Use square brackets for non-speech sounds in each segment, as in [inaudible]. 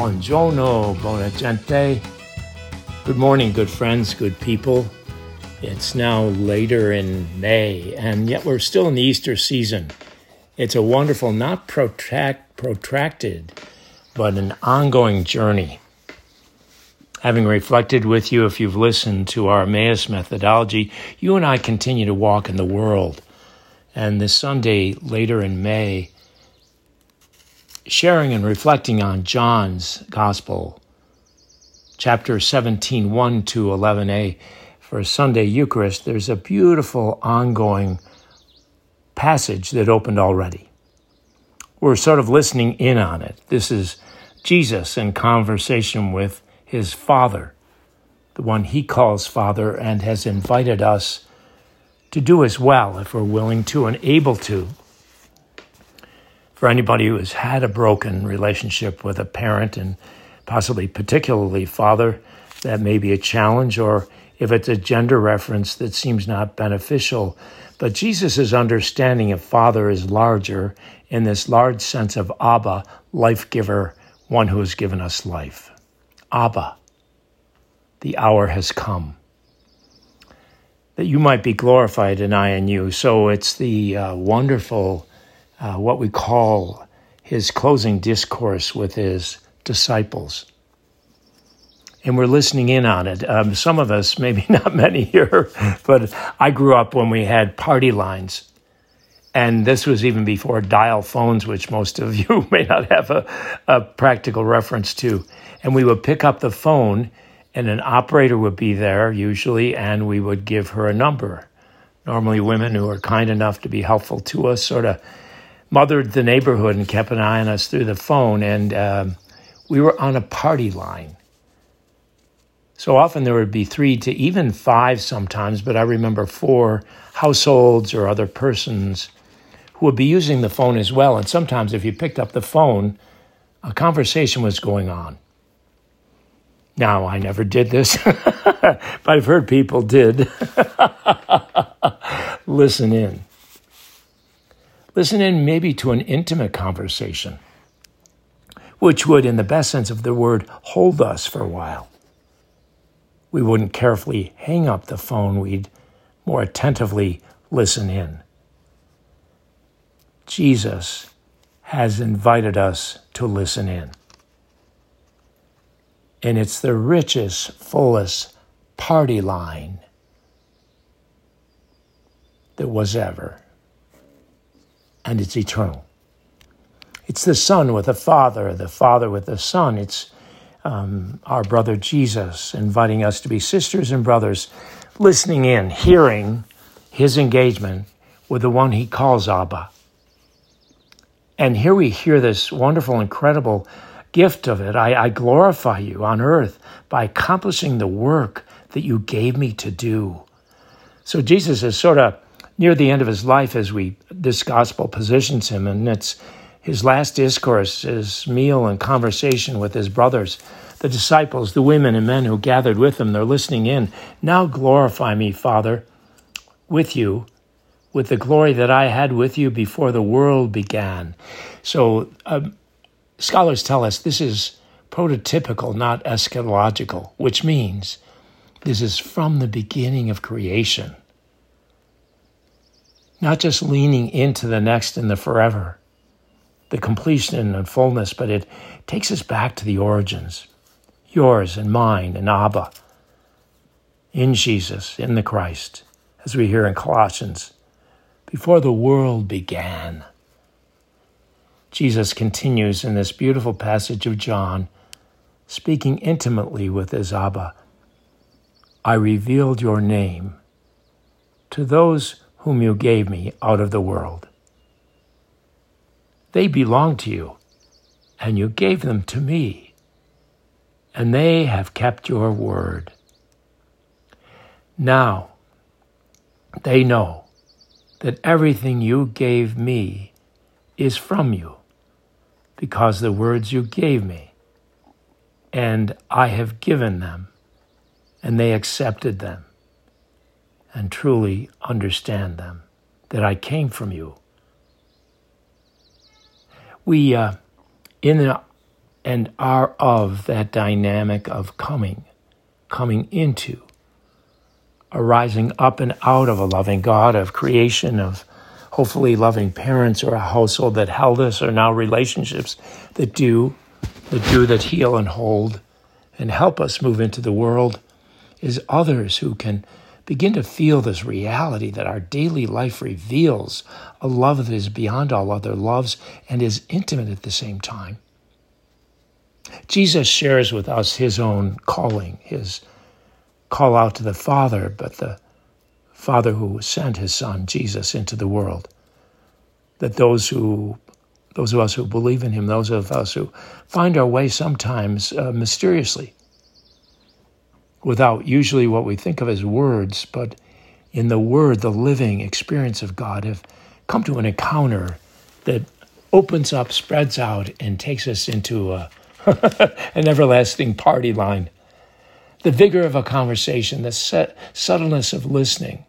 Buongiorno, buona gente. Good morning, good friends, good people. It's now later in May, and yet we're still in the Easter season. It's a wonderful, not protract, protracted, but an ongoing journey. Having reflected with you, if you've listened to our Emmaus methodology, you and I continue to walk in the world. And this Sunday, later in May, sharing and reflecting on John's Gospel, chapter 17, 1 to 11a. For Sunday Eucharist, there's a beautiful ongoing passage that opened already. We're sort of listening in on it. This is Jesus in conversation with his Father, the one he calls Father, and has invited us to do as well if we're willing to and able to for anybody who has had a broken relationship with a parent and possibly particularly father, that may be a challenge, or if it's a gender reference that seems not beneficial. But Jesus' understanding of father is larger in this large sense of Abba, life giver, one who has given us life. Abba, the hour has come. That you might be glorified in I and you. So it's the uh, wonderful uh, what we call his closing discourse with his disciples. And we're listening in on it. Um, some of us, maybe [laughs] not many here, but I grew up when we had party lines. And this was even before dial phones, which most of [laughs] you may not have a, a practical reference to. And we would pick up the phone, and an operator would be there usually, and we would give her a number. Normally, women who are kind enough to be helpful to us sort of mothered the neighborhood and kept an eye on us through the phone. And um, we were on a party line. So often there would be three to even five sometimes, but I remember four households or other persons who would be using the phone as well. And sometimes if you picked up the phone, a conversation was going on. Now, I never did this, [laughs] but I've heard people did. [laughs] Listen in. Listen in maybe to an intimate conversation, which would, in the best sense of the word, hold us for a while. We wouldn't carefully hang up the phone, we'd more attentively listen in. Jesus has invited us to listen in. And it's the richest, fullest party line that was ever and it's eternal. It's the Son with the Father, the Father with the Son. It's um, our brother Jesus inviting us to be sisters and brothers, listening in, hearing his engagement with the one he calls Abba. And here we hear this wonderful, incredible gift of it. I, I glorify you on earth by accomplishing the work that you gave me to do. So Jesus is sort of near the end of his life as we this gospel positions him and it's his last discourse his meal and conversation with his brothers the disciples the women and men who gathered with him. They're listening in. Now glorify me father with you with the glory that i had with you before the world began. So um, scholars tell us this is protological not eschatological which means this is from the beginning of creation not just leaning into the next and the forever, the completion and fullness, but it takes us back to the origins, yours and mine and Abba, in Jesus, in the Christ, as we hear in Colossians, before the world began. Jesus continues in this beautiful passage of John, speaking intimately with his Abba. I revealed your name to those whom you gave me out of the world. They belong to you, and you gave them to me, and they have kept your word. Now they know that everything you gave me is from you, because the words you gave me, and I have given them, and they accepted them and truly understand them, that I came from you. We, uh, in and are of that dynamic of coming, coming into, arising up and out of a loving God, of creation, of hopefully loving parents or a household that held us, or now relationships that do, that do, that heal and hold and help us move into the world, is others who can begin to feel this reality that our daily life reveals a love that is beyond all other loves and is intimate at the same time. Jesus shares with us his own calling, his call out to the Father, but the Father who sent his Son, Jesus, into the world. That those who those of us who believe in him, those of us who find our way sometimes uh, mysteriously, without usually what we think of as words, but in the Word, the living experience of God, have come to an encounter that opens up, spreads out, and takes us into a [laughs] an everlasting party line. The vigor of a conversation, the subtleness of listening,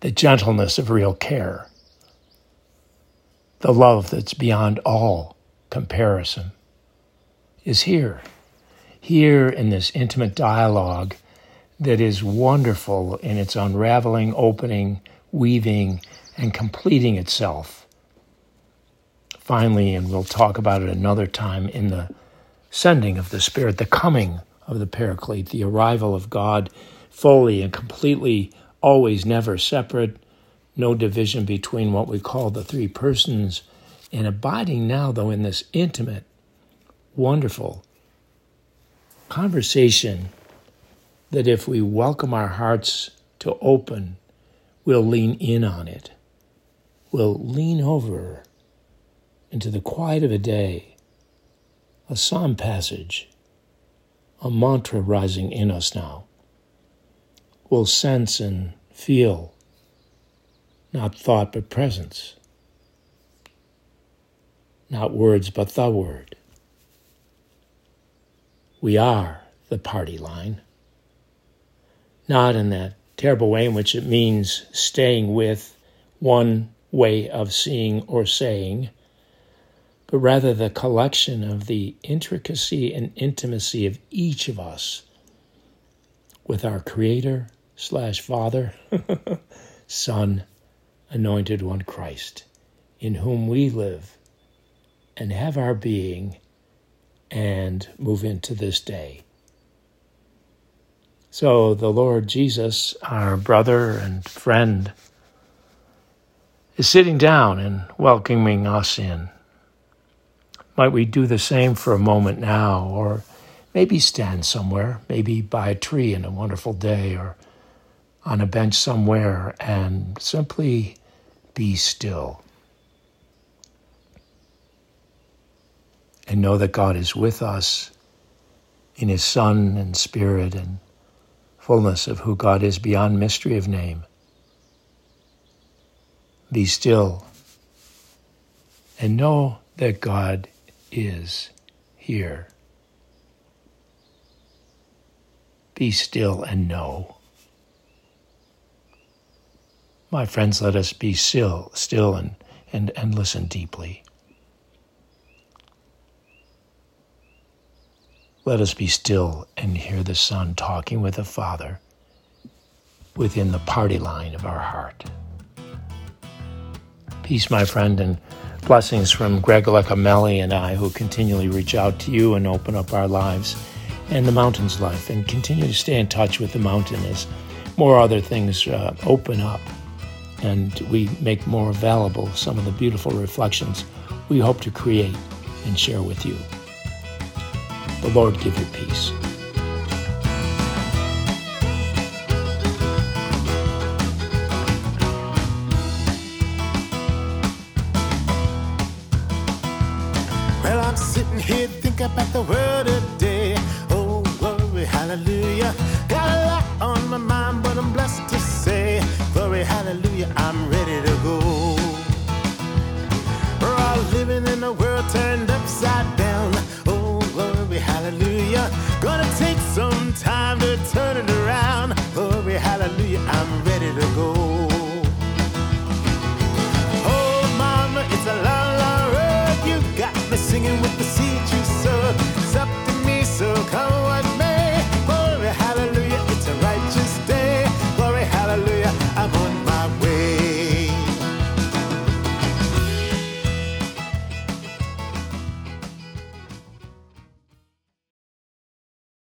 the gentleness of real care, the love that's beyond all comparison is here, here in this intimate dialogue that is wonderful in its unraveling, opening, weaving, and completing itself. Finally, and we'll talk about it another time, in the sending of the Spirit, the coming of the Paraclete, the arrival of God fully and completely, always, never separate, no division between what we call the three persons, and abiding now, though, in this intimate, wonderful conversation that if we welcome our hearts to open, we'll lean in on it. We'll lean over into the quiet of a day, a psalm passage, a mantra rising in us now, We'll sense and feel not thought but presence, not words but the word. We are the party line, not in that terrible way in which it means staying with one way of seeing or saying but rather the collection of the intricacy and intimacy of each of us with our Creator slash Father, [laughs] Son, Anointed One Christ, in whom we live and have our being and move into this day. So the Lord Jesus, our brother and friend, is sitting down and welcoming us in. Might we do the same for a moment now, or maybe stand somewhere, maybe by a tree in a wonderful day, or on a bench somewhere, and simply be still. And know that God is with us in His Son and Spirit and fullness of who God is beyond mystery of name. Be still and know that God is here. Be still and know. My friends, let us be still, still and, and, and listen deeply. Let us be still and hear the Son talking with the Father within the party line of our heart. Peace, my friend, and Blessings from Greg Leccamelli and I, who continually reach out to you and open up our lives and the mountain's life, and continue to stay in touch with the mountain as more other things uh, open up and we make more available some of the beautiful reflections we hope to create and share with you. The Lord give you peace. Well, I'm sitting here thinking about the world today. Oh, glory, hallelujah. Got a lot on my mind, but I'm blessed to say, glory, hallelujah. I'm singing with